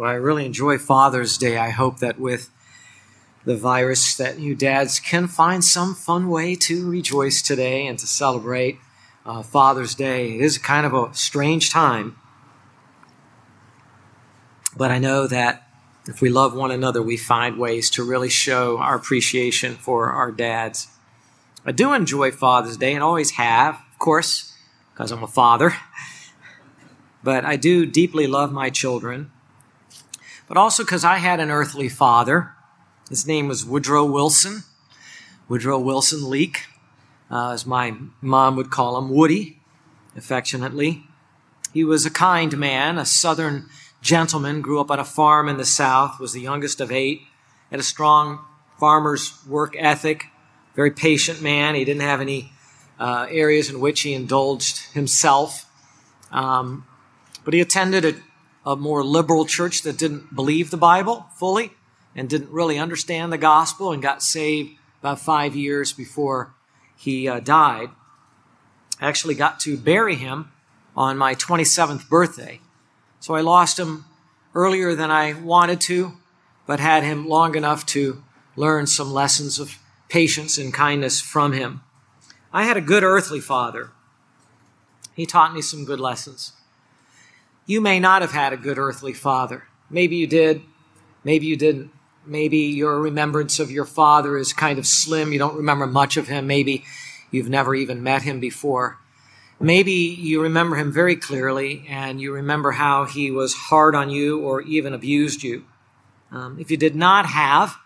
Well, I really enjoy Father's Day. I hope that with the virus that you dads can find some fun way to rejoice today and to celebrate uh, Father's Day. It is kind of a strange time. But I know that if we love one another, we find ways to really show our appreciation for our dads. I do enjoy Father's Day and always have, of course, because I'm a father. But I do deeply love my children but also because I had an earthly father. His name was Woodrow Wilson, Woodrow Wilson Leake, uh, as my mom would call him, Woody, affectionately. He was a kind man, a southern gentleman, grew up on a farm in the South, was the youngest of eight, had a strong farmer's work ethic, very patient man. He didn't have any uh, areas in which he indulged himself. Um, but he attended a a more liberal church that didn't believe the Bible fully and didn't really understand the gospel and got saved about five years before he uh, died. I actually got to bury him on my 27th birthday. So I lost him earlier than I wanted to, but had him long enough to learn some lessons of patience and kindness from him. I had a good earthly father. He taught me some good lessons. You may not have had a good earthly father. Maybe you did. Maybe you didn't. Maybe your remembrance of your father is kind of slim. You don't remember much of him. Maybe you've never even met him before. Maybe you remember him very clearly and you remember how he was hard on you or even abused you. Um, if you did not have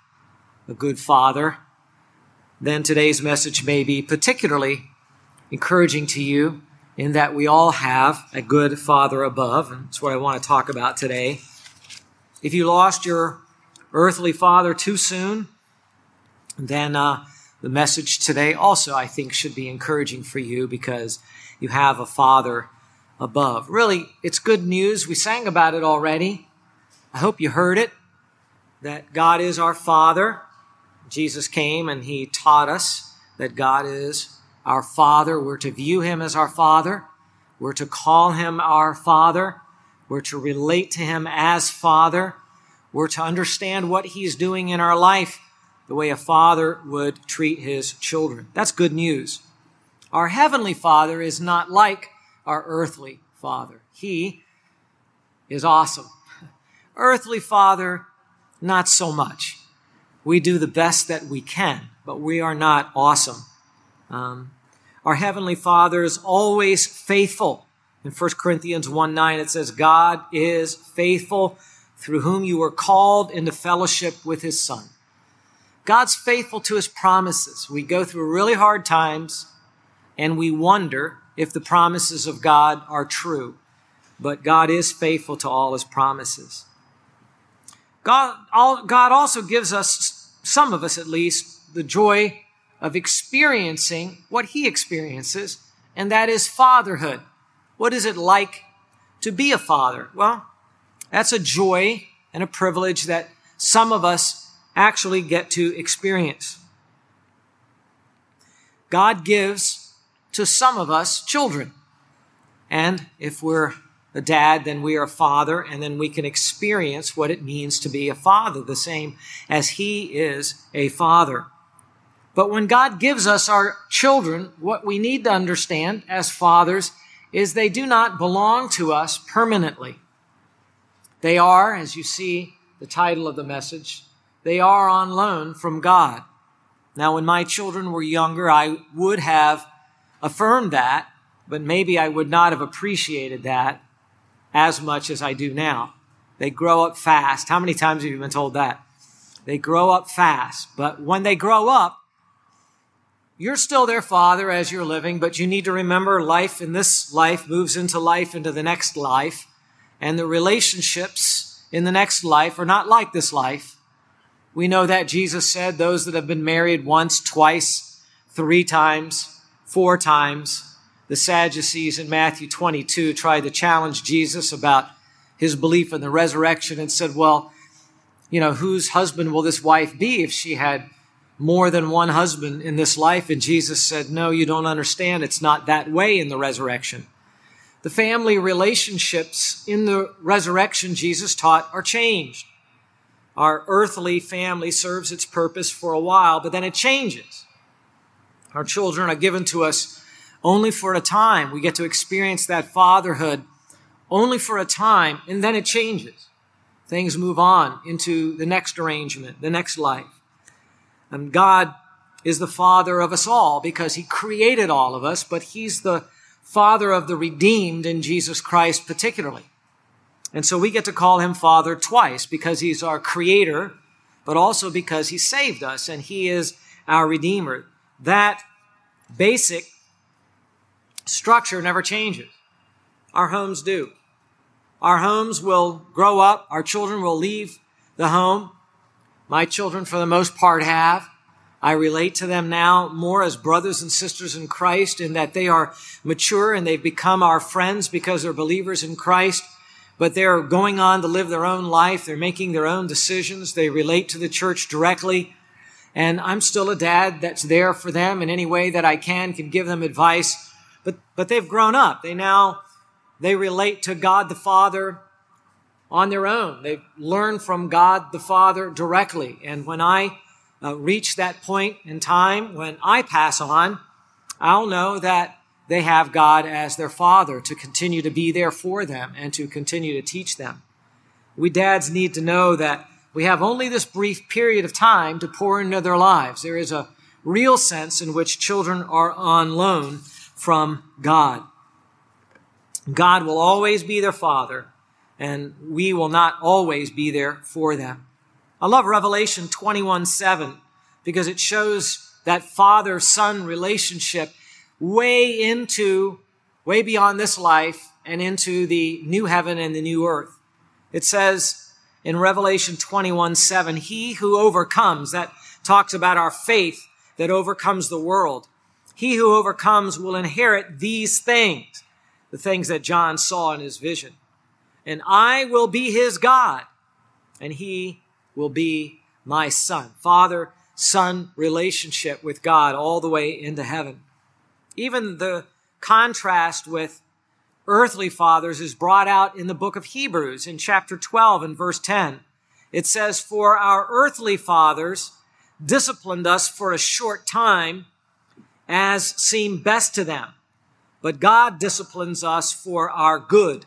a good father, then today's message may be particularly encouraging to you in that we all have a good Father above. And that's what I want to talk about today. If you lost your earthly father too soon, then uh, the message today also, I think, should be encouraging for you because you have a Father above. Really, it's good news. We sang about it already. I hope you heard it that God is our Father. Jesus came and he taught us that God is our Father. We're to view Him as our Father. We're to call Him our Father. We're to relate to Him as Father. We're to understand what He's doing in our life the way a father would treat his children. That's good news. Our Heavenly Father is not like our earthly Father. He is awesome. Earthly Father, not so much. We do the best that we can, but we are not awesome. Um, our Heavenly Father is always faithful. In 1 Corinthians 1 9, it says, God is faithful through whom you were called into fellowship with His Son. God's faithful to His promises. We go through really hard times and we wonder if the promises of God are true. But God is faithful to all His promises. God, God also gives us, some of us at least, the joy of experiencing what he experiences, and that is fatherhood. What is it like to be a father? Well, that's a joy and a privilege that some of us actually get to experience. God gives to some of us children. And if we're a dad, then we are a father, and then we can experience what it means to be a father, the same as he is a father. But when God gives us our children, what we need to understand as fathers is they do not belong to us permanently. They are, as you see the title of the message, they are on loan from God. Now, when my children were younger, I would have affirmed that, but maybe I would not have appreciated that as much as I do now. They grow up fast. How many times have you been told that? They grow up fast, but when they grow up, you're still their father as you're living, but you need to remember life in this life moves into life into the next life. And the relationships in the next life are not like this life. We know that Jesus said those that have been married once, twice, three times, four times. The Sadducees in Matthew 22 tried to challenge Jesus about his belief in the resurrection and said, well, you know, whose husband will this wife be if she had more than one husband in this life. And Jesus said, No, you don't understand. It's not that way in the resurrection. the family relationships in the resurrection Jesus taught are changed. Our earthly family serves its purpose for a while, but then it changes. Our children are given to us only for a time. We get to experience that fatherhood only for a time, and then it changes. Things move on into the next arrangement, the next life. And God is the Father of us all because He created all of us, but He's the Father of the redeemed in Jesus Christ particularly. And so we get to call Him Father twice because He's our Creator, but also because He saved us and He is our Redeemer. That basic structure never changes. Our homes do. Our homes will grow up. Our children will leave the home. My children, for the most part, have. I relate to them now more as brothers and sisters in Christ in that they are mature and they've become our friends because they're believers in Christ, but they're going on to live their own life. They're making their own decisions. They relate to the church directly. And I'm still a dad that's there for them in any way that I can, can give them advice. But, but they've grown up. They now, they relate to God the Father on their own. They've learned from God the Father directly. And when I uh, reach that point in time when I pass on, I'll know that they have God as their father to continue to be there for them and to continue to teach them. We dads need to know that we have only this brief period of time to pour into their lives. There is a real sense in which children are on loan from God. God will always be their father, and we will not always be there for them. I love Revelation 21 7 because it shows that father son relationship way into, way beyond this life and into the new heaven and the new earth. It says in Revelation 21 7, He who overcomes, that talks about our faith that overcomes the world. He who overcomes will inherit these things, the things that John saw in his vision. And I will be his God, and he will be my son. Father, son relationship with God all the way into heaven. Even the contrast with earthly fathers is brought out in the book of Hebrews in chapter 12 and verse 10. It says, For our earthly fathers disciplined us for a short time as seemed best to them. But God disciplines us for our good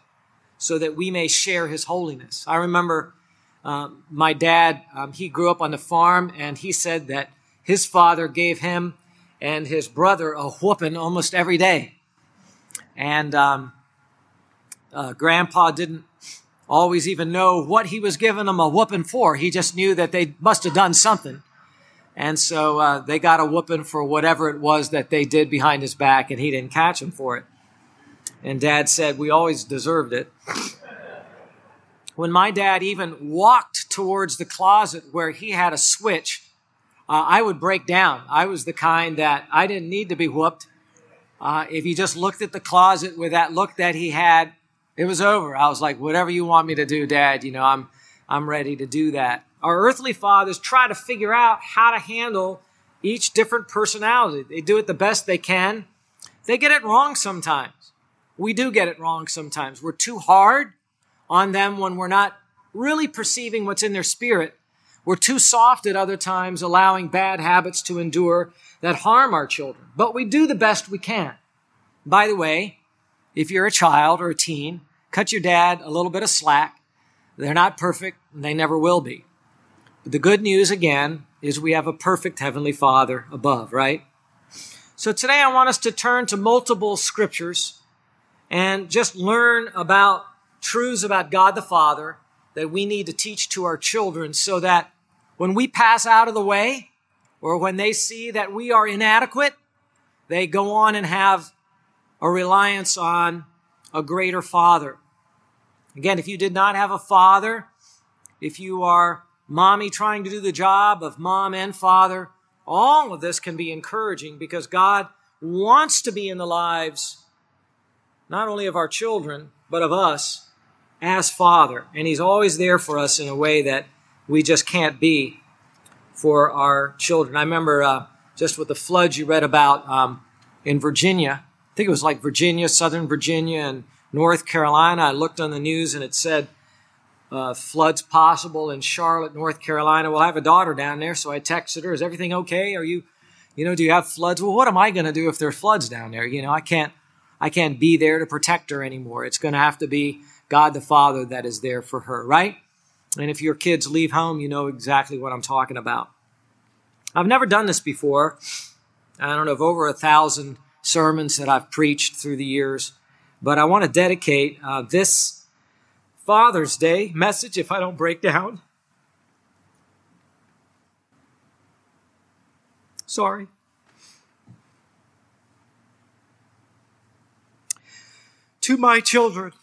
so that we may share his holiness. I remember um, my dad, um, he grew up on the farm, and he said that his father gave him and his brother a whooping almost every day. And um, uh, grandpa didn't always even know what he was giving them a whooping for. He just knew that they must have done something. And so uh, they got a whooping for whatever it was that they did behind his back, and he didn't catch him for it. And dad said, We always deserved it when my dad even walked towards the closet where he had a switch, uh, I would break down. I was the kind that I didn't need to be whooped. Uh, if he just looked at the closet with that look that he had, it was over. I was like, whatever you want me to do, dad, you know, I'm, I'm ready to do that. Our earthly fathers try to figure out how to handle each different personality. They do it the best they can. They get it wrong sometimes. We do get it wrong sometimes. We're too hard on them when we're not really perceiving what's in their spirit. We're too soft at other times, allowing bad habits to endure that harm our children. But we do the best we can. By the way, if you're a child or a teen, cut your dad a little bit of slack. They're not perfect, and they never will be. But the good news, again, is we have a perfect Heavenly Father above, right? So today I want us to turn to multiple scriptures and just learn about truths about God the Father that we need to teach to our children so that when we pass out of the way or when they see that we are inadequate, they go on and have a reliance on a greater Father. Again, if you did not have a father, if you are mommy trying to do the job of mom and father, all of this can be encouraging because God wants to be in the lives not only of our children, but of us as Father. And He's always there for us in a way that we just can't be for our children. I remember uh, just with the floods you read about um, in Virginia. I think it was like Virginia, Southern Virginia, and North Carolina. I looked on the news and it said uh, floods possible in Charlotte, North Carolina. Well, I have a daughter down there, so I texted her, "Is everything okay? Are you, you know, do you have floods?" Well, what am I going to do if there's floods down there? You know, I can't, I can't be there to protect her anymore. It's going to have to be God the Father that is there for her, right? And if your kids leave home, you know exactly what I'm talking about. I've never done this before. I don't know of over a thousand sermons that I've preached through the years, but I want to dedicate uh, this Father's Day message if I don't break down. Sorry. To my children,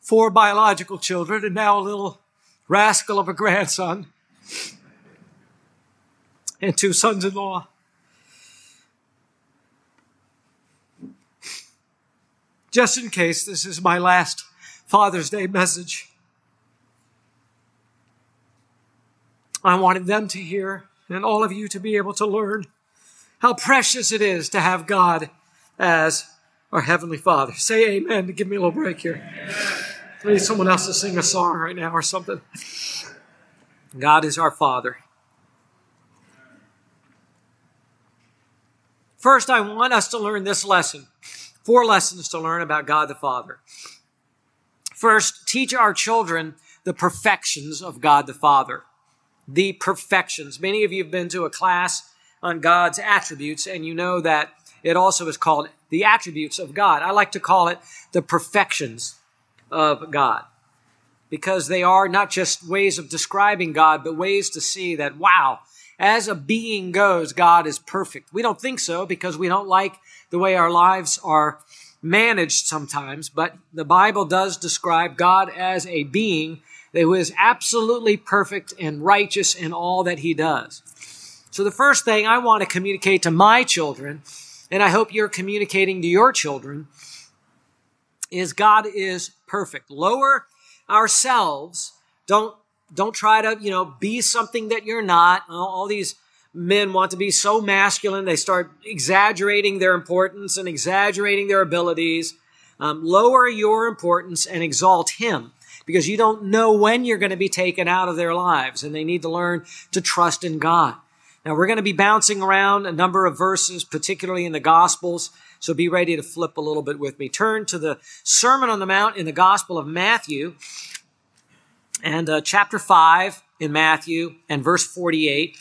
four biological children, and now a little rascal of a grandson, and two sons in law. just in case this is my last Father's Day message. I wanted them to hear and all of you to be able to learn how precious it is to have God as our Heavenly Father. Say amen to give me a little break here. I need someone else to sing a song right now or something. God is our Father. First, I want us to learn this lesson. Four lessons to learn about God the Father. First, teach our children the perfections of God the Father. The perfections. Many of you have been to a class on God's attributes, and you know that it also is called the attributes of God. I like to call it the perfections of God because they are not just ways of describing God, but ways to see that, wow, as a being goes, God is perfect. We don't think so because we don't like the way our lives are managed sometimes, but the Bible does describe God as a being who is absolutely perfect and righteous in all that he does. So the first thing I want to communicate to my children, and I hope you're communicating to your children, is God is perfect. Lower ourselves. Don't don't try to, you know, be something that you're not. All these men want to be so masculine, they start exaggerating their importance and exaggerating their abilities. Um, lower your importance and exalt Him because you don't know when you're going to be taken out of their lives and they need to learn to trust in God. Now we're going to be bouncing around a number of verses, particularly in the Gospels. So be ready to flip a little bit with me. Turn to the Sermon on the Mount in the Gospel of Matthew and uh, chapter 5 in Matthew and verse 48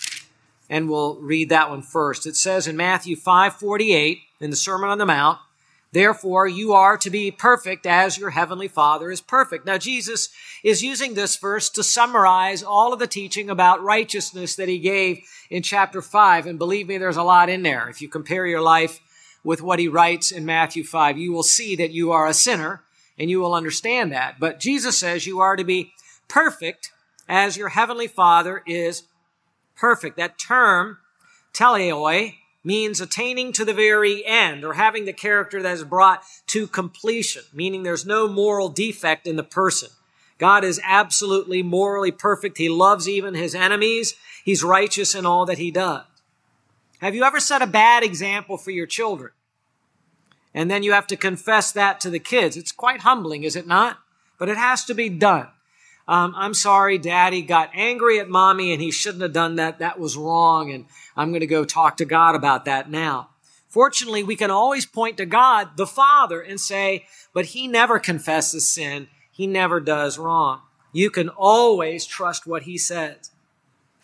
and we'll read that one first. It says in Matthew 5:48 in the Sermon on the Mount, Therefore, you are to be perfect as your heavenly Father is perfect. Now, Jesus is using this verse to summarize all of the teaching about righteousness that he gave in chapter 5. And believe me, there's a lot in there. If you compare your life with what he writes in Matthew 5, you will see that you are a sinner and you will understand that. But Jesus says you are to be perfect as your heavenly Father is perfect. That term, teleoi, means attaining to the very end or having the character that is brought to completion, meaning there's no moral defect in the person. God is absolutely morally perfect. He loves even his enemies. He's righteous in all that he does. Have you ever set a bad example for your children? And then you have to confess that to the kids. It's quite humbling, is it not? But it has to be done um, I'm sorry, daddy got angry at mommy and he shouldn't have done that. That was wrong. And I'm going to go talk to God about that now. Fortunately, we can always point to God, the Father, and say, but he never confesses sin. He never does wrong. You can always trust what he says.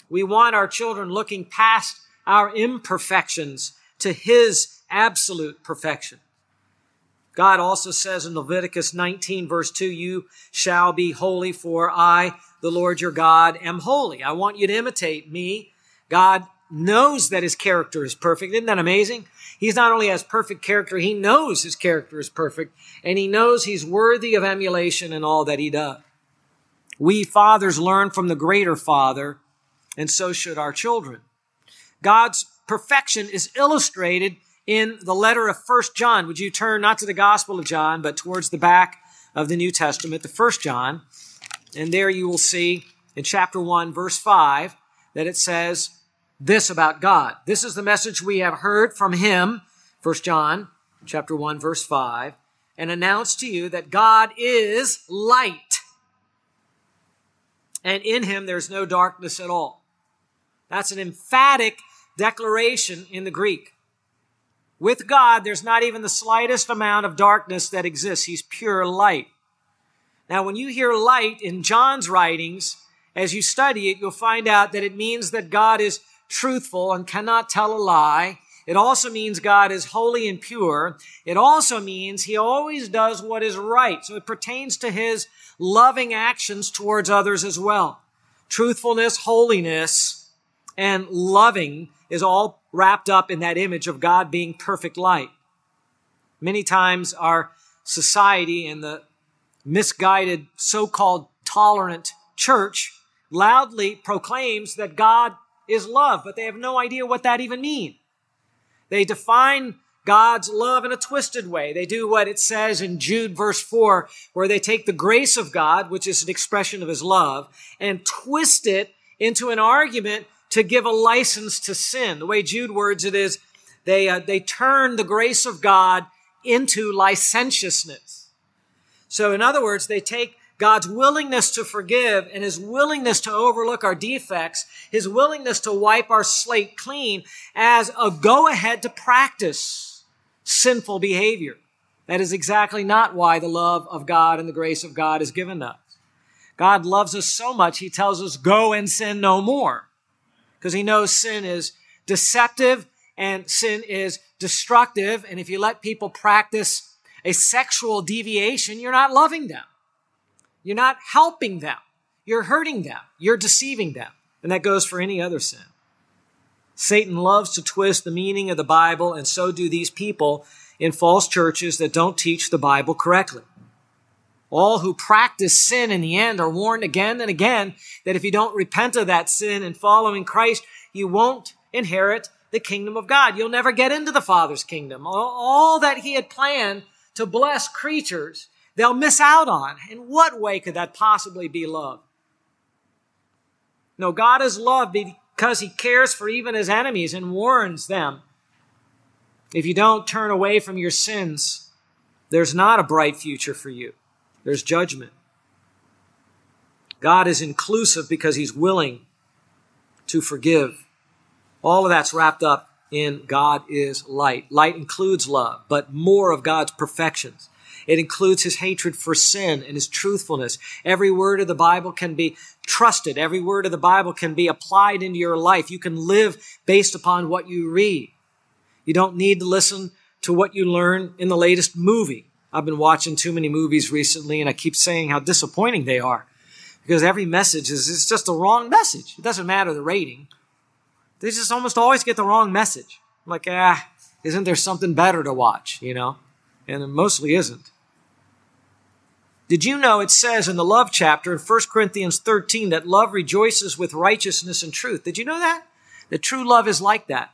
We want our children looking past our imperfections to his absolute perfection. God also says in Leviticus 19 verse 2, you shall be holy for I, the Lord your God, am holy. I want you to imitate me. God knows that his character is perfect. Isn't that amazing? He's not only has perfect character, he knows his character is perfect and he knows he's worthy of emulation in all that he does. We fathers learn from the greater father and so should our children. God's perfection is illustrated in the letter of First John. Would you turn not to the Gospel of John, but towards the back of the New Testament, the First John. And there you will see in chapter 1, verse 5, that it says, this about God. This is the message we have heard from him, First John chapter 1 verse 5, and announced to you that God is light. And in him there's no darkness at all. That's an emphatic declaration in the Greek. With God, there's not even the slightest amount of darkness that exists. He's pure light. Now, when you hear light in John's writings, as you study it, you'll find out that it means that God is truthful and cannot tell a lie. It also means God is holy and pure. It also means he always does what is right. So it pertains to his loving actions towards others as well. Truthfulness, holiness, and loving is all wrapped up in that image of God being perfect light. Many times our society and the misguided so-called tolerant church loudly proclaims that God is love, but they have no idea what that even means. They define God's love in a twisted way. They do what it says in Jude verse 4, where they take the grace of God, which is an expression of his love, and twist it into an argument to give a license to sin. The way Jude words it is, they, uh, they turn the grace of God into licentiousness. So in other words, they take God's willingness to forgive and his willingness to overlook our defects, his willingness to wipe our slate clean as a go ahead to practice sinful behavior. That is exactly not why the love of God and the grace of God is given us. God loves us so much, he tells us, go and sin no more. Because he knows sin is deceptive and sin is destructive. And if you let people practice a sexual deviation, you're not loving them. You're not helping them. You're hurting them. You're deceiving them. And that goes for any other sin. Satan loves to twist the meaning of the Bible, and so do these people in false churches that don't teach the Bible correctly. All who practice sin in the end are warned again and again that if you don't repent of that sin and following Christ, you won't inherit the kingdom of God. You'll never get into the Father's kingdom. All that He had planned to bless creatures they'll miss out on. In what way could that possibly be love? No, God is love because he cares for even his enemies and warns them. If you don't turn away from your sins, there's not a bright future for you. There's judgment. God is inclusive because he's willing to forgive. All of that's wrapped up in God is light. Light includes love, but more of God's perfections. It includes his hatred for sin and his truthfulness. Every word of the Bible can be trusted. Every word of the Bible can be applied into your life. You can live based upon what you read. You don't need to listen to what you learn in the latest movie. I've been watching too many movies recently and I keep saying how disappointing they are because every message is it's just a wrong message. It doesn't matter the rating. They just almost always get the wrong message. I'm like, ah, isn't there something better to watch, you know? And it mostly isn't. Did you know it says in the love chapter in 1 Corinthians 13 that love rejoices with righteousness and truth? Did you know that? That true love is like that.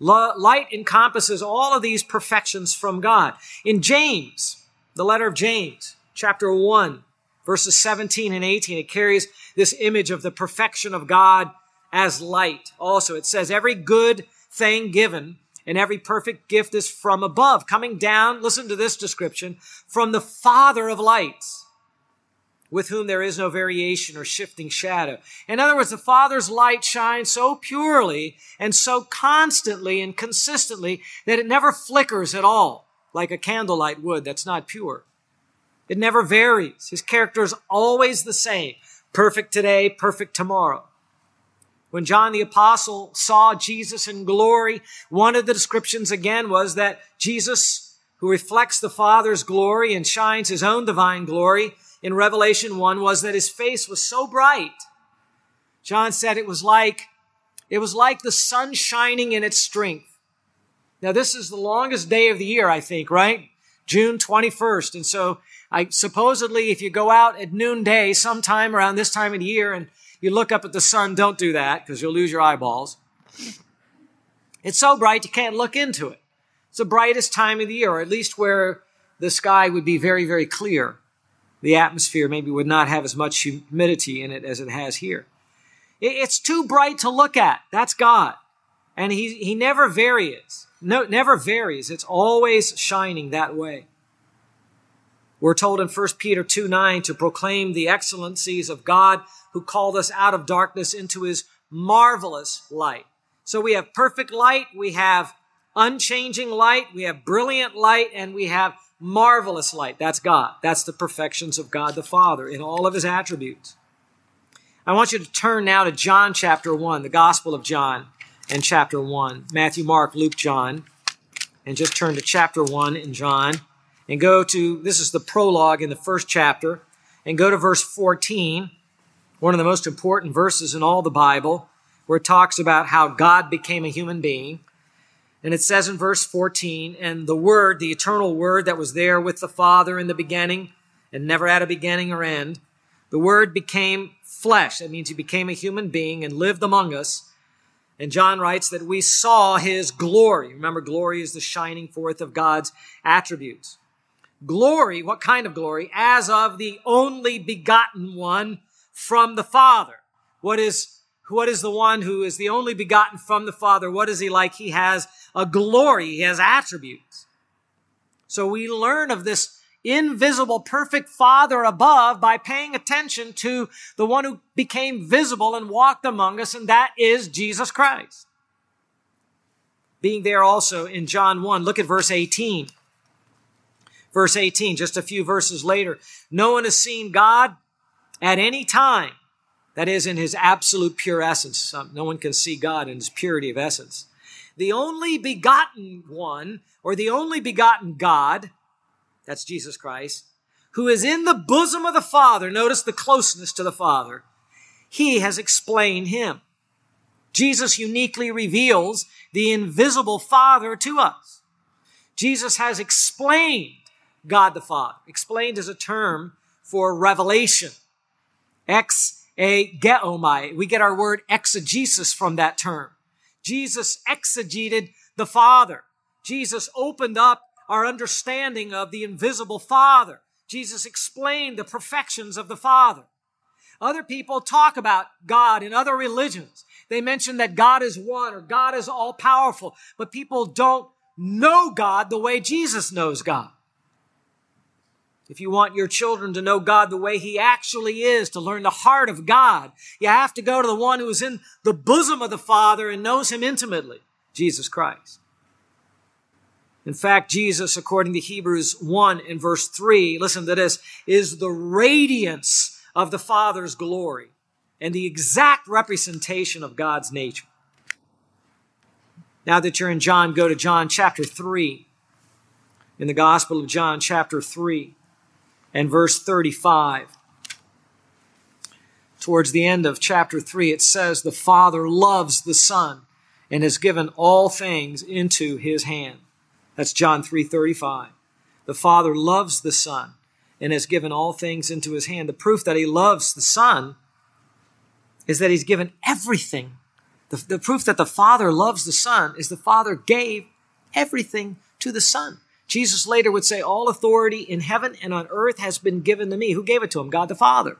Light encompasses all of these perfections from God. In James, the letter of James, chapter 1, verses 17 and 18, it carries this image of the perfection of God as light. Also, it says, every good thing given and every perfect gift is from above, coming down, listen to this description, from the Father of lights, with whom there is no variation or shifting shadow. In other words, the Father's light shines so purely and so constantly and consistently that it never flickers at all, like a candlelight would that's not pure. It never varies. His character is always the same. Perfect today, perfect tomorrow. When John the apostle saw Jesus in glory, one of the descriptions again was that Jesus, who reflects the Father's glory and shines his own divine glory in Revelation 1 was that his face was so bright. John said it was like, it was like the sun shining in its strength. Now this is the longest day of the year, I think, right? June 21st. And so I supposedly, if you go out at noonday sometime around this time of the year and you look up at the sun, don't do that because you'll lose your eyeballs. It's so bright you can't look into it. It's the brightest time of the year, or at least where the sky would be very, very clear. The atmosphere maybe would not have as much humidity in it as it has here. It's too bright to look at. That's God. And he, he never varies. No, never varies. It's always shining that way. We're told in 1 Peter 2 9 to proclaim the excellencies of God who called us out of darkness into his marvelous light. So we have perfect light, we have unchanging light, we have brilliant light, and we have marvelous light. That's God. That's the perfections of God the Father in all of his attributes. I want you to turn now to John chapter 1, the Gospel of John and chapter 1. Matthew, Mark, Luke, John. And just turn to chapter 1 in John and go to, this is the prologue in the first chapter, and go to verse 14, one of the most important verses in all the Bible, where it talks about how God became a human being. And it says in verse 14, and the Word, the eternal Word that was there with the Father in the beginning and never had a beginning or end, the Word became flesh. That means he became a human being and lived among us. And John writes that we saw his glory. Remember, glory is the shining forth of God's attributes. Glory, what kind of glory? As of the only begotten one from the Father. What is what is the one who is the only begotten from the Father? What is he like? He has a glory, he has attributes. So we learn of this invisible, perfect Father above by paying attention to the one who became visible and walked among us, and that is Jesus Christ. Being there also in John 1, look at verse 18. Verse 18, just a few verses later. No one has seen God at any time. That is, in his absolute pure essence. No one can see God in his purity of essence. The only begotten one, or the only begotten God, that's Jesus Christ, who is in the bosom of the Father, notice the closeness to the Father, he has explained him. Jesus uniquely reveals the invisible Father to us. Jesus has explained God the Father. Explained is a term for revelation. Ex geomai. We get our word exegesis from that term. Jesus exegeted the Father. Jesus opened up our understanding of the invisible Father. Jesus explained the perfections of the Father. Other people talk about God in other religions. They mention that God is one or God is all powerful, but people don't know God the way Jesus knows God. If you want your children to know God the way He actually is, to learn the heart of God, you have to go to the one who is in the bosom of the Father and knows Him intimately, Jesus Christ. In fact, Jesus, according to Hebrews 1 and verse 3, listen to this, is the radiance of the Father's glory and the exact representation of God's nature. Now that you're in John, go to John chapter 3. In the Gospel of John chapter 3 and verse 35. Towards the end of chapter 3, it says, The Father loves the Son and has given all things into his hand. That's John 3:35. The Father loves the Son and has given all things into his hand. The proof that he loves the Son is that he's given everything. The, the proof that the Father loves the Son is the Father gave everything to the Son. Jesus later would say, All authority in heaven and on earth has been given to me. Who gave it to him? God the Father.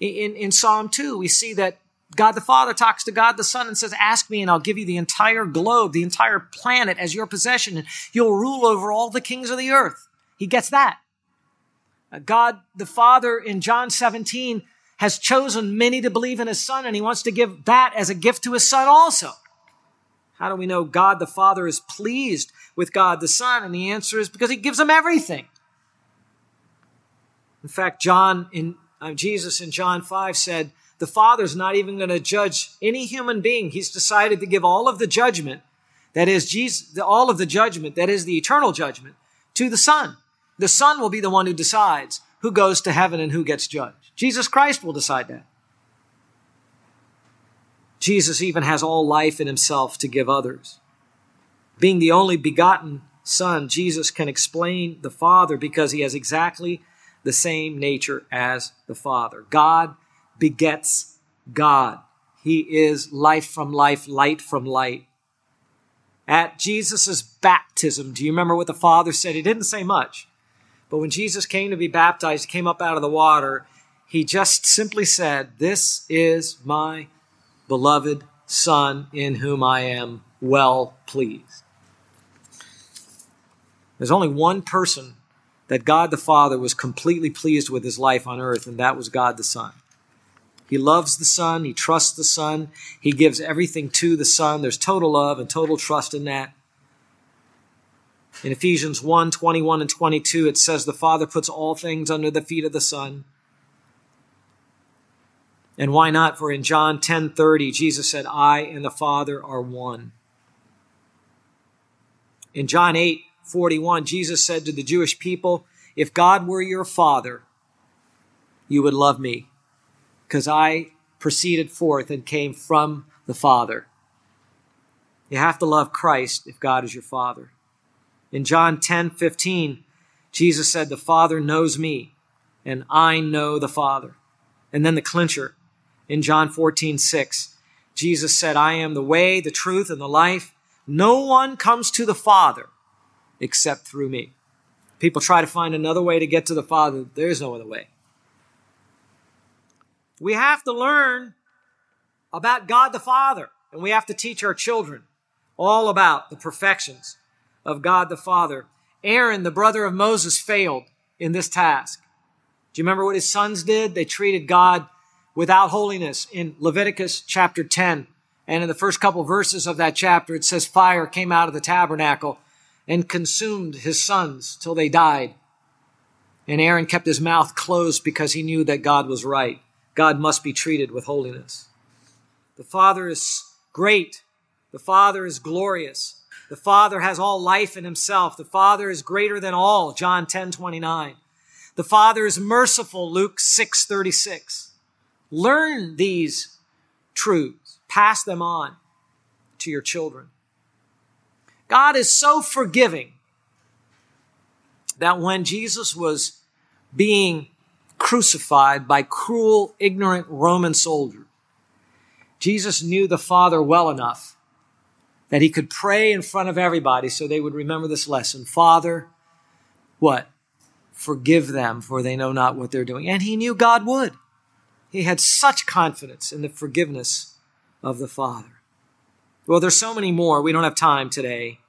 In, in Psalm 2, we see that God the Father talks to God the Son and says, Ask me, and I'll give you the entire globe, the entire planet as your possession, and you'll rule over all the kings of the earth. He gets that. Uh, God the Father in John 17 has chosen many to believe in his Son, and he wants to give that as a gift to his Son also. How do we know God the Father is pleased with God the Son? And the answer is because he gives them everything. In fact, John in uh, Jesus in John 5 said, the Father's not even going to judge any human being. He's decided to give all of the judgment, that is Jesus, all of the judgment, that is the eternal judgment, to the Son. The Son will be the one who decides who goes to heaven and who gets judged. Jesus Christ will decide that. Jesus even has all life in himself to give others. Being the only begotten Son, Jesus can explain the Father because he has exactly the same nature as the Father. God begets God. He is life from life, light from light. At Jesus' baptism, do you remember what the Father said? He didn't say much. But when Jesus came to be baptized, came up out of the water he just simply said, This is my beloved Son in whom I am well pleased. There's only one person that God the Father was completely pleased with his life on earth, and that was God the Son. He loves the Son, he trusts the Son, he gives everything to the Son. There's total love and total trust in that. In Ephesians 1 21 and 22, it says, The Father puts all things under the feet of the Son. And why not? For in John 10 30, Jesus said, I and the Father are one. In John 8 41, Jesus said to the Jewish people, If God were your Father, you would love me, because I proceeded forth and came from the Father. You have to love Christ if God is your Father. In John 10 15, Jesus said, The Father knows me, and I know the Father. And then the clincher in John 14 6, Jesus said, I am the way, the truth, and the life. No one comes to the Father except through me. People try to find another way to get to the Father. There's no other way. We have to learn about God the Father, and we have to teach our children all about the perfections of God the Father. Aaron, the brother of Moses, failed in this task. Do you remember what his sons did? They treated God without holiness in Leviticus chapter 10. And in the first couple verses of that chapter, it says fire came out of the tabernacle and consumed his sons till they died. And Aaron kept his mouth closed because he knew that God was right. God must be treated with holiness. The Father is great. The Father is glorious. The Father has all life in himself. The Father is greater than all, John 10 29. The Father is merciful, Luke 6 36. Learn these truths, pass them on to your children. God is so forgiving that when Jesus was being crucified by cruel, ignorant Roman soldiers, Jesus knew the Father well enough that he could pray in front of everybody so they would remember this lesson. Father, what? Forgive them, for they know not what they're doing. And he knew God would. He had such confidence in the forgiveness of the Father. Well, there's so many more. We don't have time today.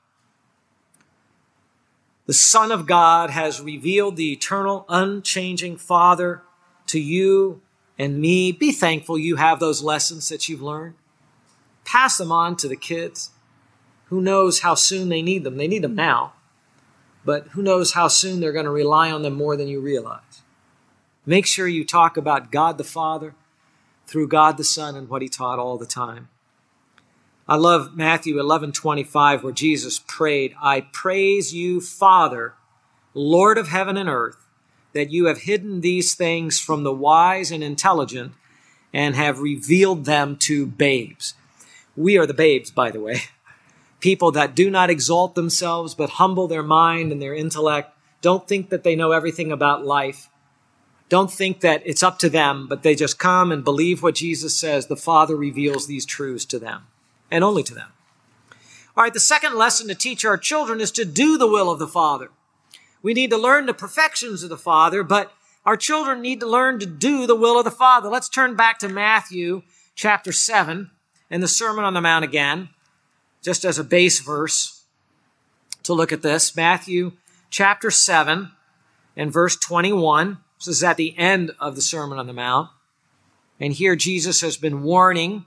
The Son of God has revealed the eternal, unchanging Father to you and me. Be thankful you have those lessons that you've learned. Pass them on to the kids. Who knows how soon they need them? They need them now, but who knows how soon they're going to rely on them more than you realize. Make sure you talk about God the Father through God the Son and what he taught all the time. I love Matthew 11:25 where Jesus prayed, "I praise you, Father, Lord of heaven and earth, that you have hidden these things from the wise and intelligent and have revealed them to babes." We are the babes, by the way. People that do not exalt themselves but humble their mind and their intellect, don't think that they know everything about life, don't think that it's up to them, but they just come and believe what Jesus says. The Father reveals these truths to them and only to them. All right, the second lesson to teach our children is to do the will of the Father. We need to learn the perfections of the Father, but our children need to learn to do the will of the Father. Let's turn back to Matthew chapter 7 and the Sermon on the Mount again, just as a base verse to look at this. Matthew chapter 7 and verse 21. This is at the end of the Sermon on the Mount. And here Jesus has been warning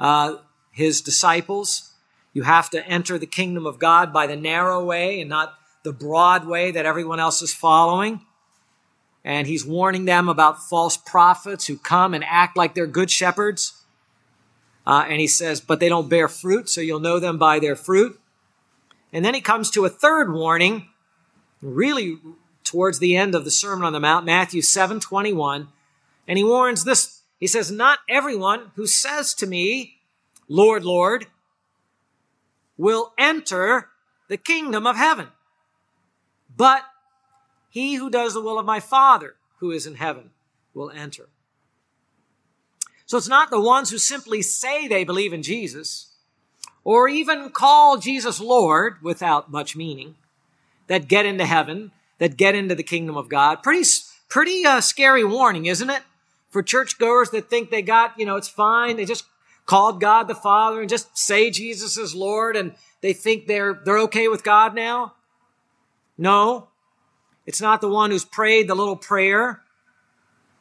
uh, his disciples you have to enter the kingdom of God by the narrow way and not the broad way that everyone else is following. And he's warning them about false prophets who come and act like they're good shepherds. Uh, and he says, but they don't bear fruit, so you'll know them by their fruit. And then he comes to a third warning, really towards the end of the Sermon on the Mount, Matthew 7 21. And he warns this. He says, Not everyone who says to me, Lord, Lord, will enter the kingdom of heaven, but he who does the will of my Father who is in heaven will enter. So it's not the ones who simply say they believe in Jesus or even call Jesus Lord without much meaning that get into heaven that get into the kingdom of God. Pretty, pretty uh, scary warning, isn't it? For churchgoers that think they got, you know, it's fine. They just called God the Father and just say Jesus is Lord and they think they're, they're okay with God now. No, it's not the one who's prayed the little prayer.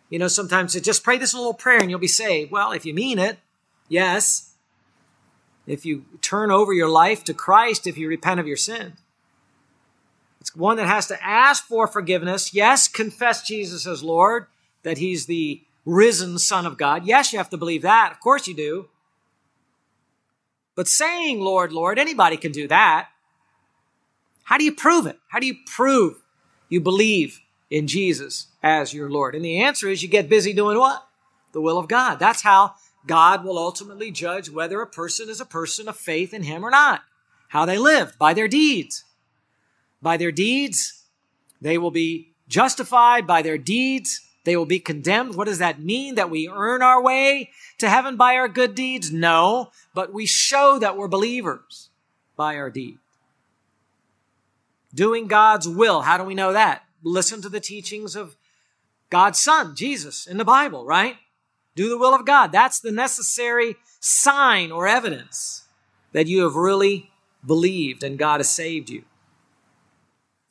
You know, sometimes it just pray this little prayer and you'll be saved. Well, if you mean it, yes. If you turn over your life to Christ, if you repent of your sin. It's one that has to ask for forgiveness. Yes, confess Jesus as Lord, that He's the risen Son of God. Yes, you have to believe that. Of course you do. But saying, Lord, Lord, anybody can do that. How do you prove it? How do you prove you believe in Jesus as your Lord? And the answer is you get busy doing what? The will of God. That's how God will ultimately judge whether a person is a person of faith in Him or not. How they lived by their deeds by their deeds. They will be justified by their deeds. They will be condemned. What does that mean? That we earn our way to heaven by our good deeds? No, but we show that we're believers by our deeds. Doing God's will. How do we know that? Listen to the teachings of God's Son, Jesus, in the Bible, right? Do the will of God. That's the necessary sign or evidence that you have really believed and God has saved you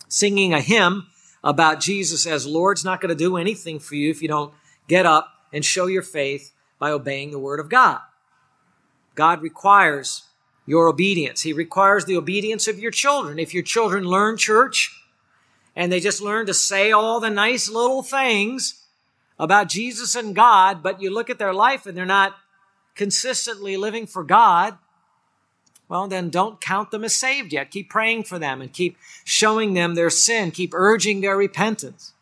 singing a hymn about Jesus as Lord's not going to do anything for you if you don't get up and show your faith by obeying the Word of God. God requires your obedience. He requires the obedience of your children. If your children learn church and they just learn to say all the nice little things about Jesus and God, but you look at their life and they're not consistently living for God, well, then don't count them as saved yet. Keep praying for them and keep showing them their sin. Keep urging their repentance.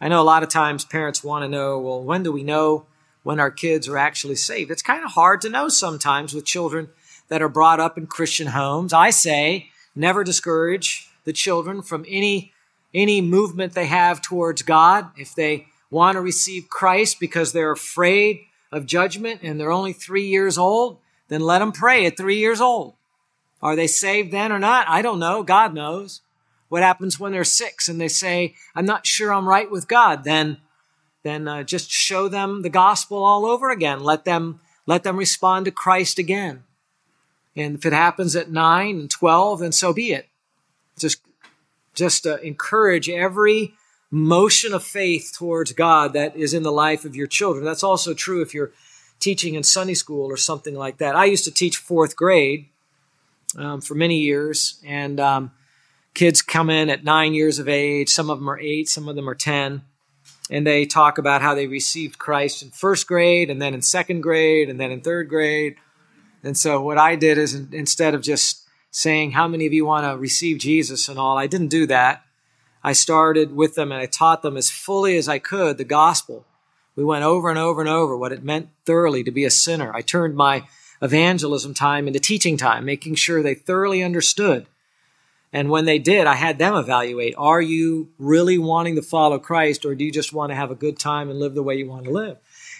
I know a lot of times parents want to know, well, when do we know when our kids are actually saved? It's kind of hard to know sometimes with children that are brought up in Christian homes. I say, never discourage the children from any, any movement they have towards God. If they want to receive Christ because they're afraid of judgment and they're only three years old, then let them pray at three years old. Are they saved then or not? I don't know. God knows. What happens when they're six and they say, I'm not sure I'm right with God? Then, then uh, just show them the gospel all over again. Let them, let them respond to Christ again. And if it happens at nine and 12, then so be it. Just, just uh, encourage every motion of faith towards God that is in the life of your children. That's also true if you're teaching in Sunday school or something like that. I used to teach fourth grade um, for many years, and um, kids come in at nine years of age. Some of them are eight, some of them are 10. And they talk about how they received Christ in first grade, and then in second grade, and then in third grade. And so, what I did is instead of just saying, How many of you want to receive Jesus and all, I didn't do that. I started with them and I taught them as fully as I could the gospel we went over and over and over what it meant thoroughly to be a sinner. I turned my evangelism time into teaching time, making sure they thoroughly understood. And when they did, I had them evaluate are you really wanting to follow Christ, or do you just want to have a good time and live the way you want to live?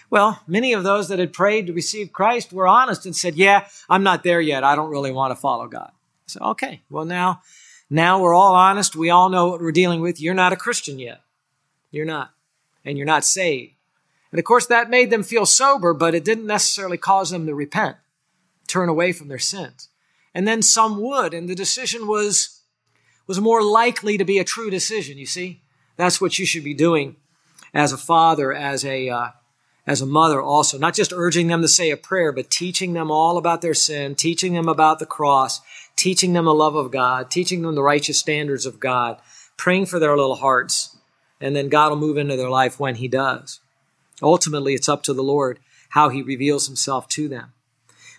Well, many of those that had prayed to receive Christ were honest and said, Yeah, I'm not there yet. I don't really want to follow God. So, okay, well, now, now we're all honest. We all know what we're dealing with. You're not a Christian yet. You're not. And you're not saved. And of course, that made them feel sober, but it didn't necessarily cause them to repent, turn away from their sins. And then some would, and the decision was, was more likely to be a true decision, you see? That's what you should be doing as a father, as a, uh, as a mother also. Not just urging them to say a prayer, but teaching them all about their sin, teaching them about the cross, teaching them the love of God, teaching them the righteous standards of God, praying for their little hearts, and then God will move into their life when He does. Ultimately, it's up to the Lord how he reveals himself to them.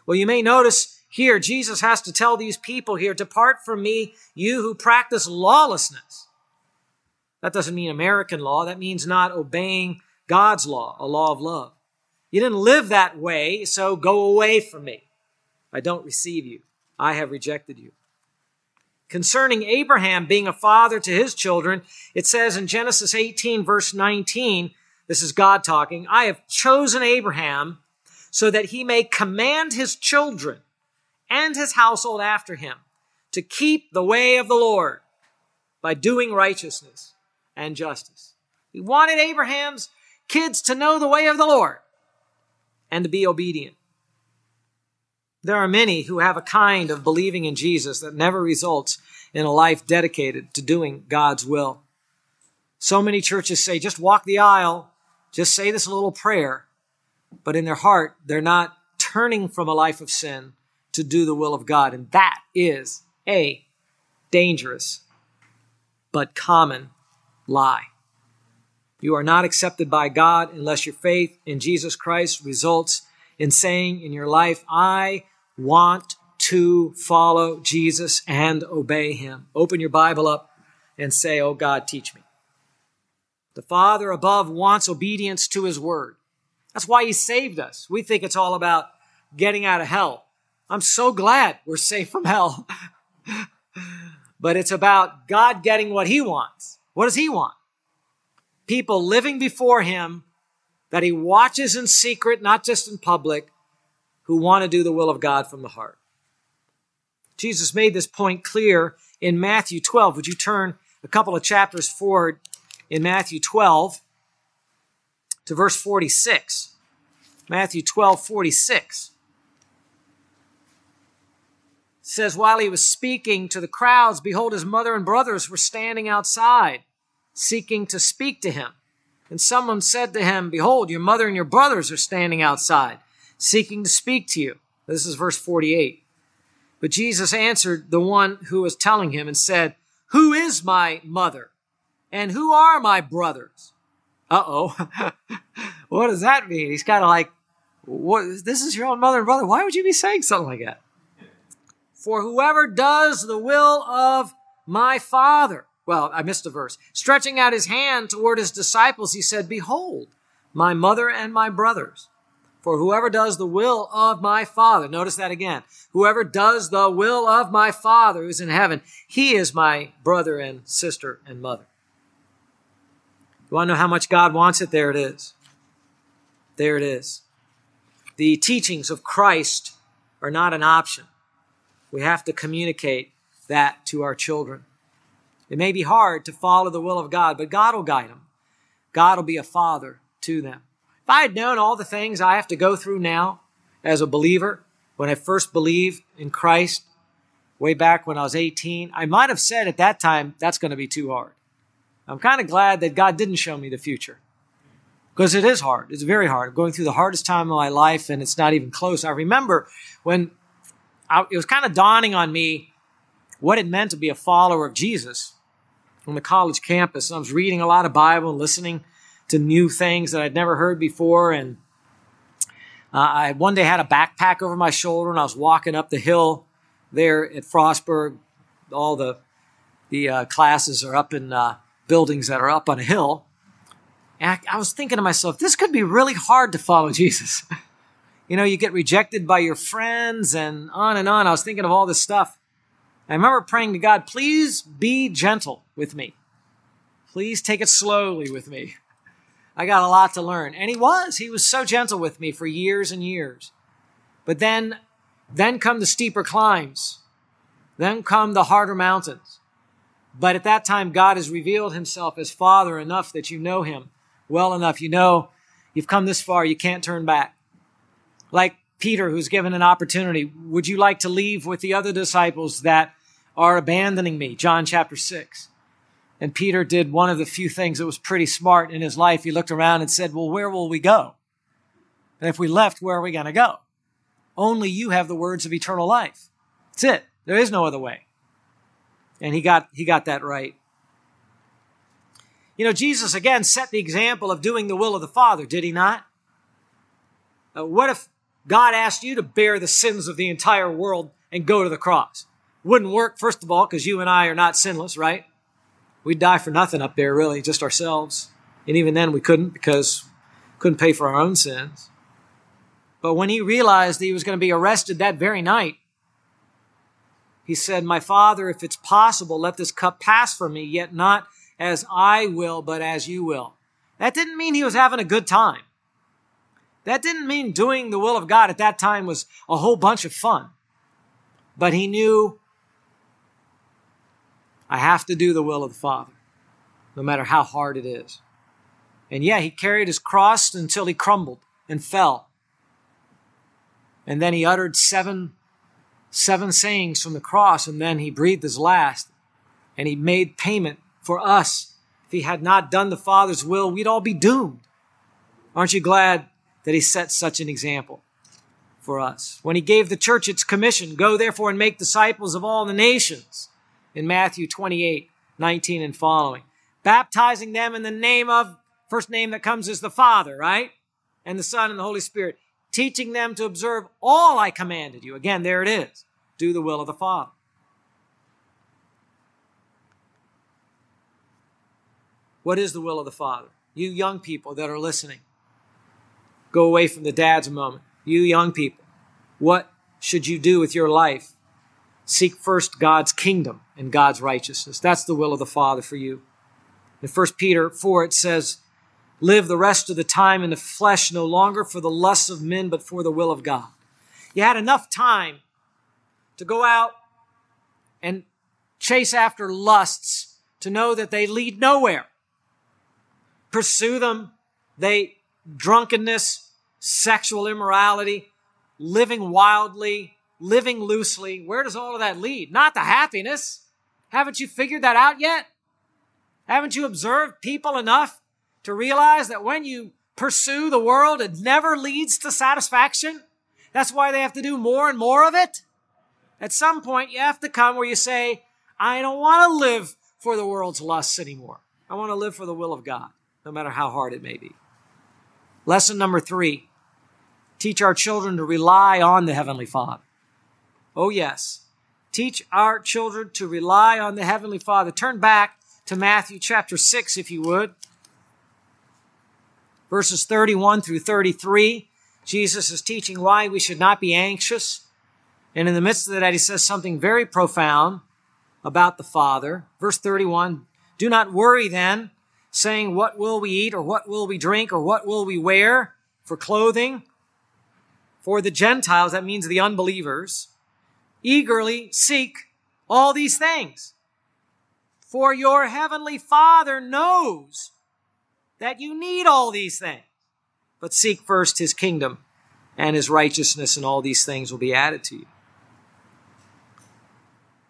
Well, you may notice here, Jesus has to tell these people here, depart from me, you who practice lawlessness. That doesn't mean American law. That means not obeying God's law, a law of love. You didn't live that way, so go away from me. I don't receive you. I have rejected you. Concerning Abraham being a father to his children, it says in Genesis 18, verse 19, this is God talking. I have chosen Abraham so that he may command his children and his household after him to keep the way of the Lord by doing righteousness and justice. He wanted Abraham's kids to know the way of the Lord and to be obedient. There are many who have a kind of believing in Jesus that never results in a life dedicated to doing God's will. So many churches say, just walk the aisle, just say this little prayer, but in their heart, they're not turning from a life of sin to do the will of God. And that is a dangerous but common lie. You are not accepted by God unless your faith in Jesus Christ results in saying in your life, I want to follow Jesus and obey him. Open your Bible up and say, Oh God, teach me. The Father above wants obedience to his word. That's why he saved us. We think it's all about getting out of hell. I'm so glad we're safe from hell. but it's about God getting what he wants. What does he want? People living before him that he watches in secret, not just in public, who want to do the will of God from the heart. Jesus made this point clear in Matthew 12. Would you turn a couple of chapters forward in Matthew 12 to verse 46? Matthew 12, 46 says, While he was speaking to the crowds, behold, his mother and brothers were standing outside, seeking to speak to him. And someone said to him, Behold, your mother and your brothers are standing outside, seeking to speak to you. This is verse 48. But Jesus answered the one who was telling him and said, Who is my mother? And who are my brothers? Uh oh. what does that mean? He's kind of like, what, this is your own mother and brother. Why would you be saying something like that? For whoever does the will of my Father, well, I missed a verse. Stretching out his hand toward his disciples, he said, Behold, my mother and my brothers. For whoever does the will of my Father, notice that again. Whoever does the will of my Father who's in heaven, he is my brother and sister and mother. You want to know how much God wants it? There it is. There it is. The teachings of Christ are not an option. We have to communicate that to our children. It may be hard to follow the will of God, but God will guide them. God will be a father to them. If I had known all the things I have to go through now as a believer, when I first believed in Christ, way back when I was 18, I might have said at that time, that's going to be too hard. I'm kind of glad that God didn't show me the future because it is hard. It's very hard. I'm going through the hardest time of my life and it's not even close. I remember when I, it was kind of dawning on me what it meant to be a follower of Jesus on the college campus. And I was reading a lot of Bible and listening to new things that I'd never heard before. And uh, I one day had a backpack over my shoulder and I was walking up the hill there at Frostburg. All the the uh, classes are up in uh, buildings that are up on a hill. And I, I was thinking to myself, this could be really hard to follow Jesus. you know, you get rejected by your friends and on and on. I was thinking of all this stuff. I remember praying to God, please be gentle with me. Please take it slowly with me. I got a lot to learn. And he was. He was so gentle with me for years and years. But then, then come the steeper climbs. Then come the harder mountains. But at that time, God has revealed himself as Father enough that you know him well enough. You know you've come this far, you can't turn back like Peter, who's given an opportunity. Would you like to leave with the other disciples that are abandoning me? John chapter 6. And Peter did one of the few things that was pretty smart in his life. He looked around and said, Well, where will we go? And if we left, where are we going to go? Only you have the words of eternal life. That's it. There is no other way. And he got, he got that right. You know, Jesus again set the example of doing the will of the Father, did he not? Uh, what if God asked you to bear the sins of the entire world and go to the cross. Wouldn't work, first of all, because you and I are not sinless, right? We'd die for nothing up there, really, just ourselves. And even then we couldn't because couldn't pay for our own sins. But when he realized that he was going to be arrested that very night, he said, My father, if it's possible, let this cup pass from me, yet not as I will, but as you will. That didn't mean he was having a good time. That didn't mean doing the will of God at that time was a whole bunch of fun. But he knew I have to do the will of the Father, no matter how hard it is. And yeah, he carried his cross until he crumbled and fell. And then he uttered seven, seven sayings from the cross, and then he breathed his last. And he made payment for us. If he had not done the Father's will, we'd all be doomed. Aren't you glad that he set such an example for us? When he gave the church its commission, go therefore and make disciples of all the nations in Matthew 28, 19 and following, baptizing them in the name of, first name that comes is the Father, right? And the Son and the Holy Spirit, teaching them to observe all I commanded you. Again, there it is. Do the will of the Father. What is the will of the Father? You young people that are listening, go away from the dads a moment. You young people, what should you do with your life? Seek first God's kingdom and God's righteousness. That's the will of the Father for you. In 1 Peter 4, it says, Live the rest of the time in the flesh, no longer for the lusts of men, but for the will of God. You had enough time to go out and chase after lusts to know that they lead nowhere pursue them. They, drunkenness, sexual immorality, living wildly, living loosely. Where does all of that lead? Not to happiness. Haven't you figured that out yet? Haven't you observed people enough to realize that when you pursue the world, it never leads to satisfaction? That's why they have to do more and more of it. At some point, you have to come where you say, I don't want to live for the world's lusts anymore. I want to live for the will of God no matter how hard it may be. Lesson number three teach our children to rely on the Heavenly Father. Oh, yes. Teach our children to rely on the Heavenly Father. Turn back to Matthew chapter 6, if you would. Verses 31 through 33. Jesus is teaching why we should not be anxious. And in the midst of that, he says something very profound about the Father. Verse 31 Do not worry then saying, What will we eat, or what will we drink, or what will we wear for clothing? For the Gentiles, that means the unbelievers, eagerly seek all these things. For your heavenly Father knows that you need all these things. But seek first his kingdom and his righteousness, and all these things will be added to you.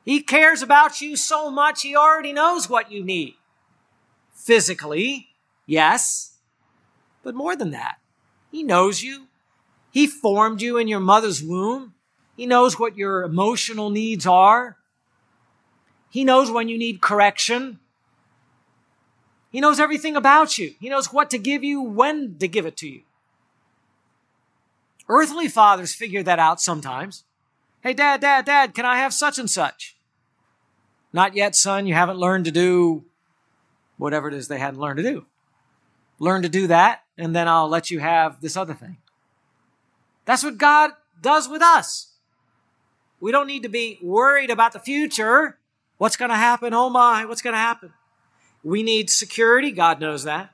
He cares about you so much, he already knows what you need physically, yes, but more than that. He knows you. He formed you in your mother's womb. He knows what your emotional needs are. He knows when you need correction. He knows everything about you. He knows what to give you, when to give it to you. Earthly fathers figure that out sometimes. Hey, dad, dad, dad, can I have such and such? Not yet, son. You haven't learned to do whatever it is they hadn't learned to do. Learn to do that, and then I'll let you have this other thing. That's what God does with us. We don't need to be worried about the future. What's going to happen? Oh my, what's going to happen? We need security. God knows that.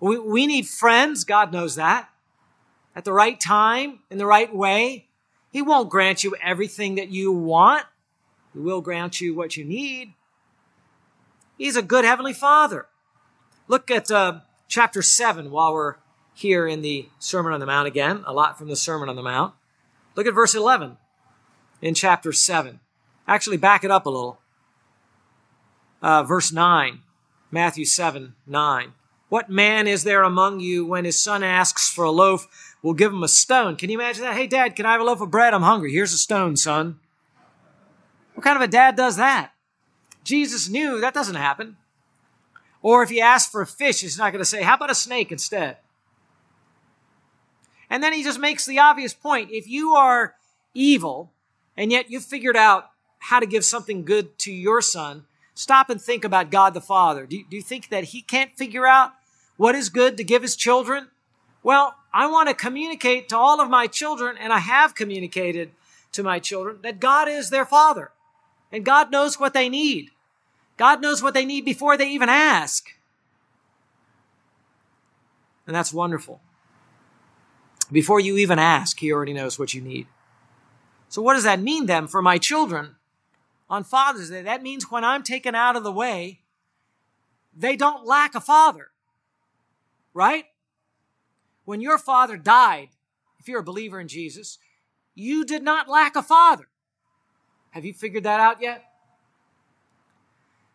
We, we need friends. God knows that. At the right time, in the right way. He won't grant you everything that you want. He will grant you what you need. He's a good Heavenly Father. Look at uh, chapter 7 while we're here in the Sermon on the Mount again, a lot from the Sermon on the Mount. Look at verse 11 in chapter 7. Actually, back it up a little. Uh, verse 9, Matthew 7 9. What man is there among you when his son asks for a loaf, will give him a stone? Can you imagine that? Hey, dad, can I have a loaf of bread? I'm hungry. Here's a stone, son. What kind of a dad does that? Jesus knew that doesn't happen. Or if he asks for a fish, he's not going to say, How about a snake instead? And then he just makes the obvious point if you are evil and yet you've figured out how to give something good to your son, stop and think about God the Father. Do you, do you think that he can't figure out what is good to give his children? Well, I want to communicate to all of my children, and I have communicated to my children, that God is their Father. And God knows what they need. God knows what they need before they even ask. And that's wonderful. Before you even ask, He already knows what you need. So, what does that mean then for my children on Father's Day? That means when I'm taken out of the way, they don't lack a father. right? When your father died, if you're a believer in Jesus, you did not lack a father. Have you figured that out yet?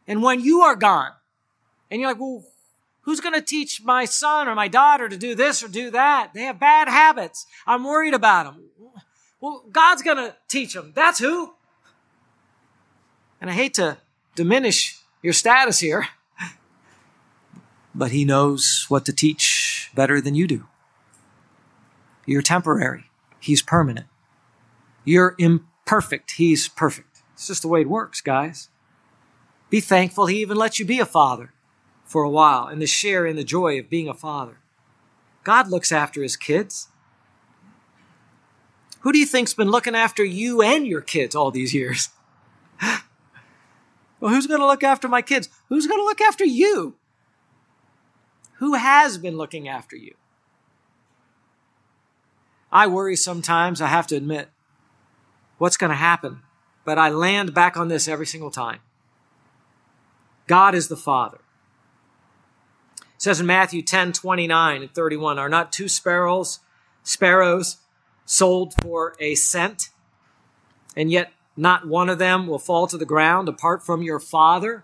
And when you are gone, and you're like, well, who's going to teach my son or my daughter to do this or do that? They have bad habits. I'm worried about them. Well, God's going to teach them. That's who. And I hate to diminish your status here, but He knows what to teach better than you do. You're temporary. He's permanent. You're imperfect. He's perfect. It's just the way it works, guys. Be thankful He even lets you be a father for a while and to share in the joy of being a father. God looks after His kids. Who do you think's been looking after you and your kids all these years? Well, who's going to look after my kids? Who's going to look after you? Who has been looking after you? I worry sometimes, I have to admit, what's going to happen. But I land back on this every single time. God is the Father. It says in Matthew 10, 29 and 31, are not two sparrows, sparrows sold for a cent, and yet not one of them will fall to the ground apart from your Father?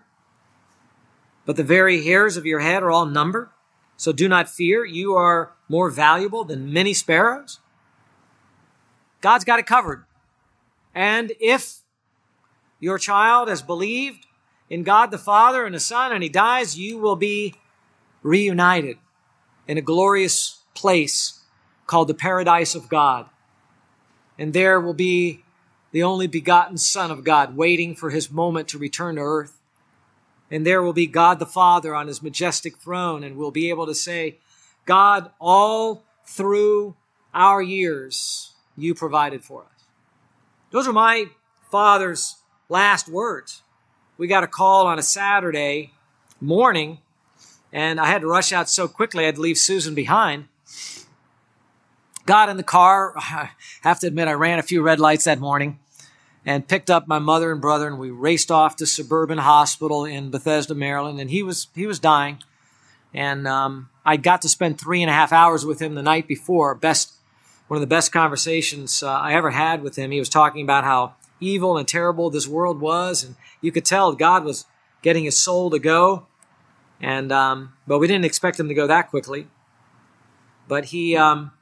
But the very hairs of your head are all numbered. So do not fear. You are more valuable than many sparrows. God's got it covered. And if your child has believed in God the Father and the Son and he dies, you will be reunited in a glorious place called the paradise of God. And there will be the only begotten Son of God waiting for his moment to return to earth. And there will be God the Father on his majestic throne, and we'll be able to say, God, all through our years, you provided for us. Those are my father's last words. We got a call on a Saturday morning, and I had to rush out so quickly I had to leave Susan behind. Got in the car. I have to admit, I ran a few red lights that morning and picked up my mother and brother, and we raced off to Suburban Hospital in Bethesda, Maryland. And he was he was dying, and um, I got to spend three and a half hours with him the night before. Best one of the best conversations uh, I ever had with him. He was talking about how evil and terrible this world was, and you could tell God was getting his soul to go. And um, but we didn't expect him to go that quickly. But he, um,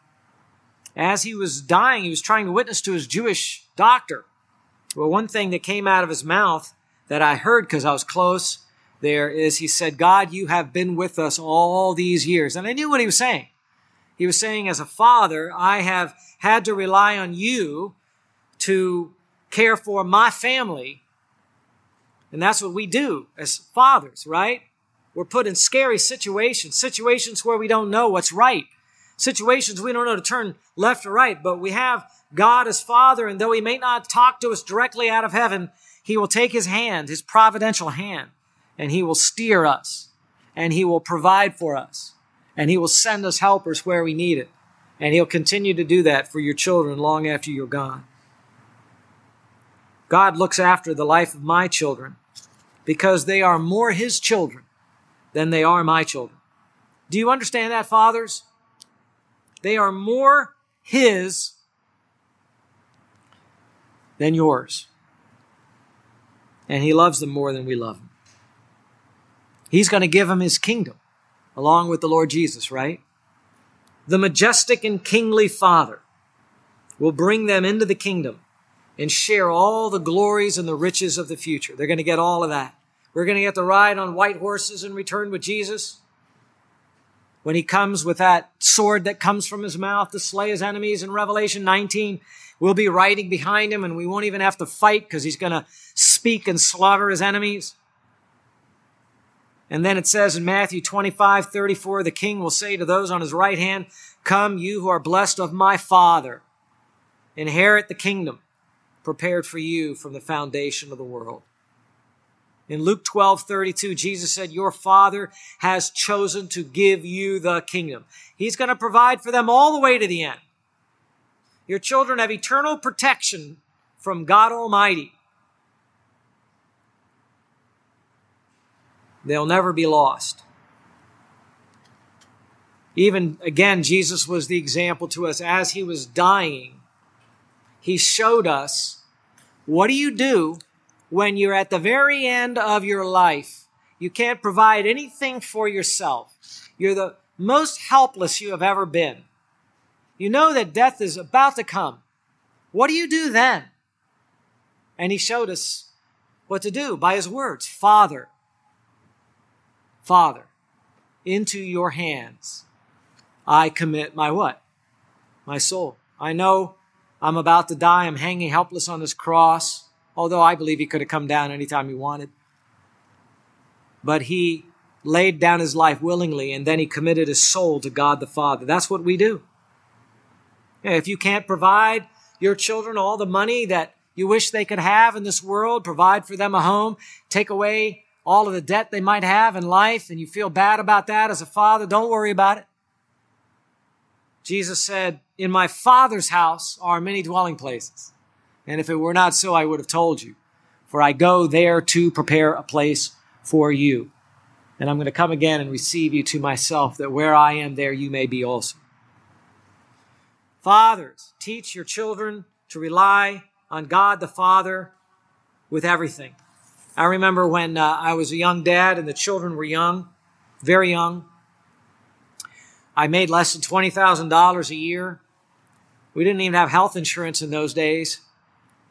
as he was dying, he was trying to witness to his Jewish doctor. Well, one thing that came out of his mouth that I heard because I was close there is he said, God, you have been with us all these years. And I knew what he was saying. He was saying, as a father, I have had to rely on you to care for my family. And that's what we do as fathers, right? We're put in scary situations, situations where we don't know what's right, situations we don't know to turn left or right, but we have God as Father, and though He may not talk to us directly out of heaven, He will take His hand, His providential hand, and He will steer us, and He will provide for us and He will send us helpers where we need it. And He'll continue to do that for your children long after you're gone. God looks after the life of my children because they are more His children than they are my children. Do you understand that, fathers? They are more His than yours. And He loves them more than we love Him. He's going to give them His kingdom along with the Lord Jesus, right? The majestic and kingly Father will bring them into the kingdom and share all the glories and the riches of the future. They're going to get all of that. We're going to get to ride on white horses and return with Jesus. When he comes with that sword that comes from his mouth to slay his enemies in Revelation 19, we'll be riding behind him and we won't even have to fight because he's going to speak and slaughter his enemies. And then it says in Matthew 25, 34, the king will say to those on his right hand, Come, you who are blessed of my Father, inherit the kingdom prepared for you from the foundation of the world. In Luke 12, 32, Jesus said, Your Father has chosen to give you the kingdom. He's going to provide for them all the way to the end. Your children have eternal protection from God Almighty. They'll never be lost. Even again, Jesus was the example to us as he was dying. He showed us what do you do when you're at the very end of your life? You can't provide anything for yourself. You're the most helpless you have ever been. You know that death is about to come. What do you do then? And he showed us what to do by his words Father, Father, into your hands I commit my what? My soul. I know I'm about to die. I'm hanging helpless on this cross, although I believe he could have come down anytime he wanted. But he laid down his life willingly and then he committed his soul to God the Father. That's what we do. If you can't provide your children all the money that you wish they could have in this world, provide for them a home, take away all of the debt they might have in life, and you feel bad about that as a father, don't worry about it. Jesus said, In my Father's house are many dwelling places. And if it were not so, I would have told you. For I go there to prepare a place for you. And I'm going to come again and receive you to myself, that where I am, there you may be also. Fathers, teach your children to rely on God the Father with everything. I remember when uh, I was a young dad and the children were young, very young. I made less than $20,000 a year. We didn't even have health insurance in those days.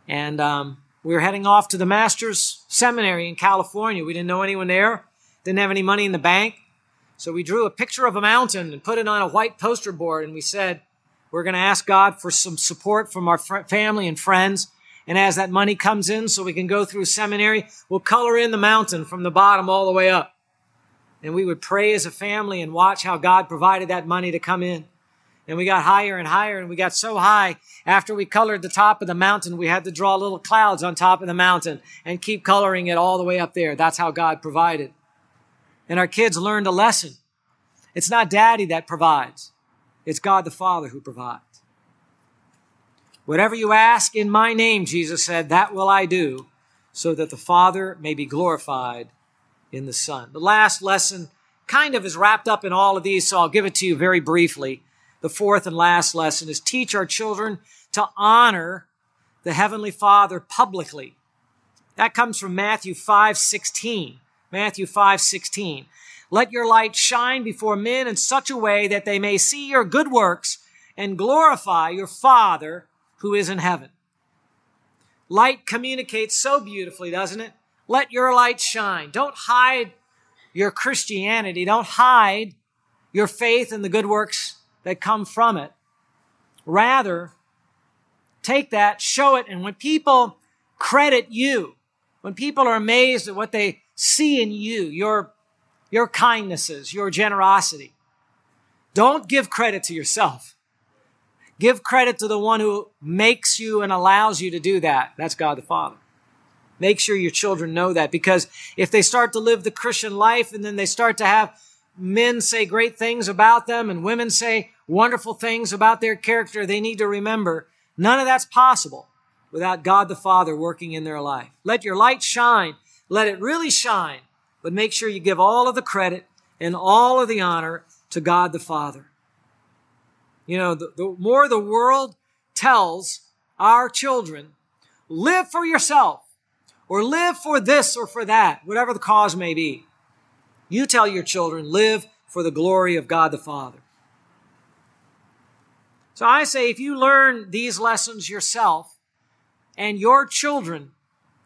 And um, we were heading off to the master's seminary in California. We didn't know anyone there, didn't have any money in the bank. So we drew a picture of a mountain and put it on a white poster board. And we said, we're going to ask God for some support from our fr- family and friends. And as that money comes in so we can go through seminary, we'll color in the mountain from the bottom all the way up. And we would pray as a family and watch how God provided that money to come in. And we got higher and higher and we got so high after we colored the top of the mountain, we had to draw little clouds on top of the mountain and keep coloring it all the way up there. That's how God provided. And our kids learned a lesson. It's not daddy that provides. It's God the Father who provides. Whatever you ask in my name, Jesus said, that will I do so that the Father may be glorified in the Son. The last lesson kind of is wrapped up in all of these, so I'll give it to you very briefly. The fourth and last lesson is teach our children to honor the Heavenly Father publicly. That comes from Matthew 5 16. Matthew 5 16. Let your light shine before men in such a way that they may see your good works and glorify your Father who is in heaven. Light communicates so beautifully, doesn't it? Let your light shine. Don't hide your Christianity. Don't hide your faith and the good works that come from it. Rather, take that, show it, and when people credit you, when people are amazed at what they see in you, your, your kindnesses, your generosity, don't give credit to yourself. Give credit to the one who makes you and allows you to do that. That's God the Father. Make sure your children know that because if they start to live the Christian life and then they start to have men say great things about them and women say wonderful things about their character, they need to remember none of that's possible without God the Father working in their life. Let your light shine. Let it really shine, but make sure you give all of the credit and all of the honor to God the Father. You know, the, the more the world tells our children, live for yourself or live for this or for that, whatever the cause may be. You tell your children, live for the glory of God the Father. So I say, if you learn these lessons yourself and your children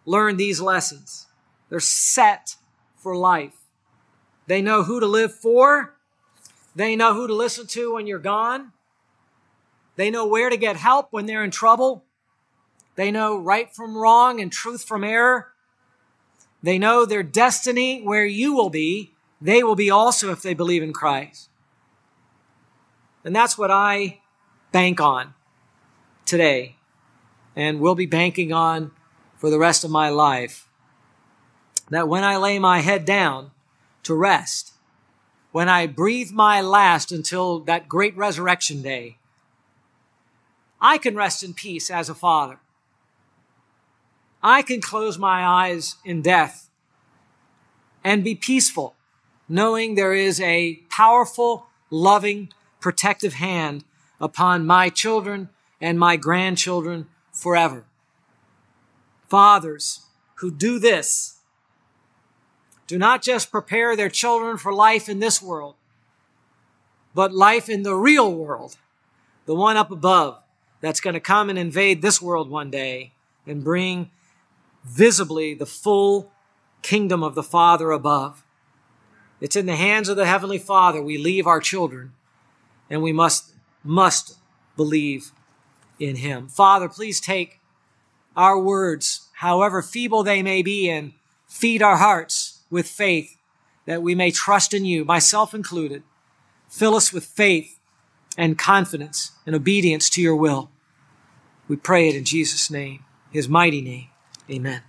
learn these lessons, they're set for life. They know who to live for. They know who to listen to when you're gone. They know where to get help when they're in trouble. They know right from wrong and truth from error. They know their destiny where you will be. They will be also if they believe in Christ. And that's what I bank on today and will be banking on for the rest of my life. That when I lay my head down to rest, when I breathe my last until that great resurrection day, I can rest in peace as a father. I can close my eyes in death and be peaceful, knowing there is a powerful loving, protective hand upon my children and my grandchildren forever. Fathers who do this do not just prepare their children for life in this world, but life in the real world, the one up above that's going to come and invade this world one day and bring visibly the full kingdom of the Father above. It's in the hands of the Heavenly Father we leave our children, and we must, must believe in Him. Father, please take our words, however feeble they may be, and feed our hearts with faith that we may trust in you, myself included. Fill us with faith and confidence and obedience to your will. We pray it in Jesus' name, his mighty name. Amen.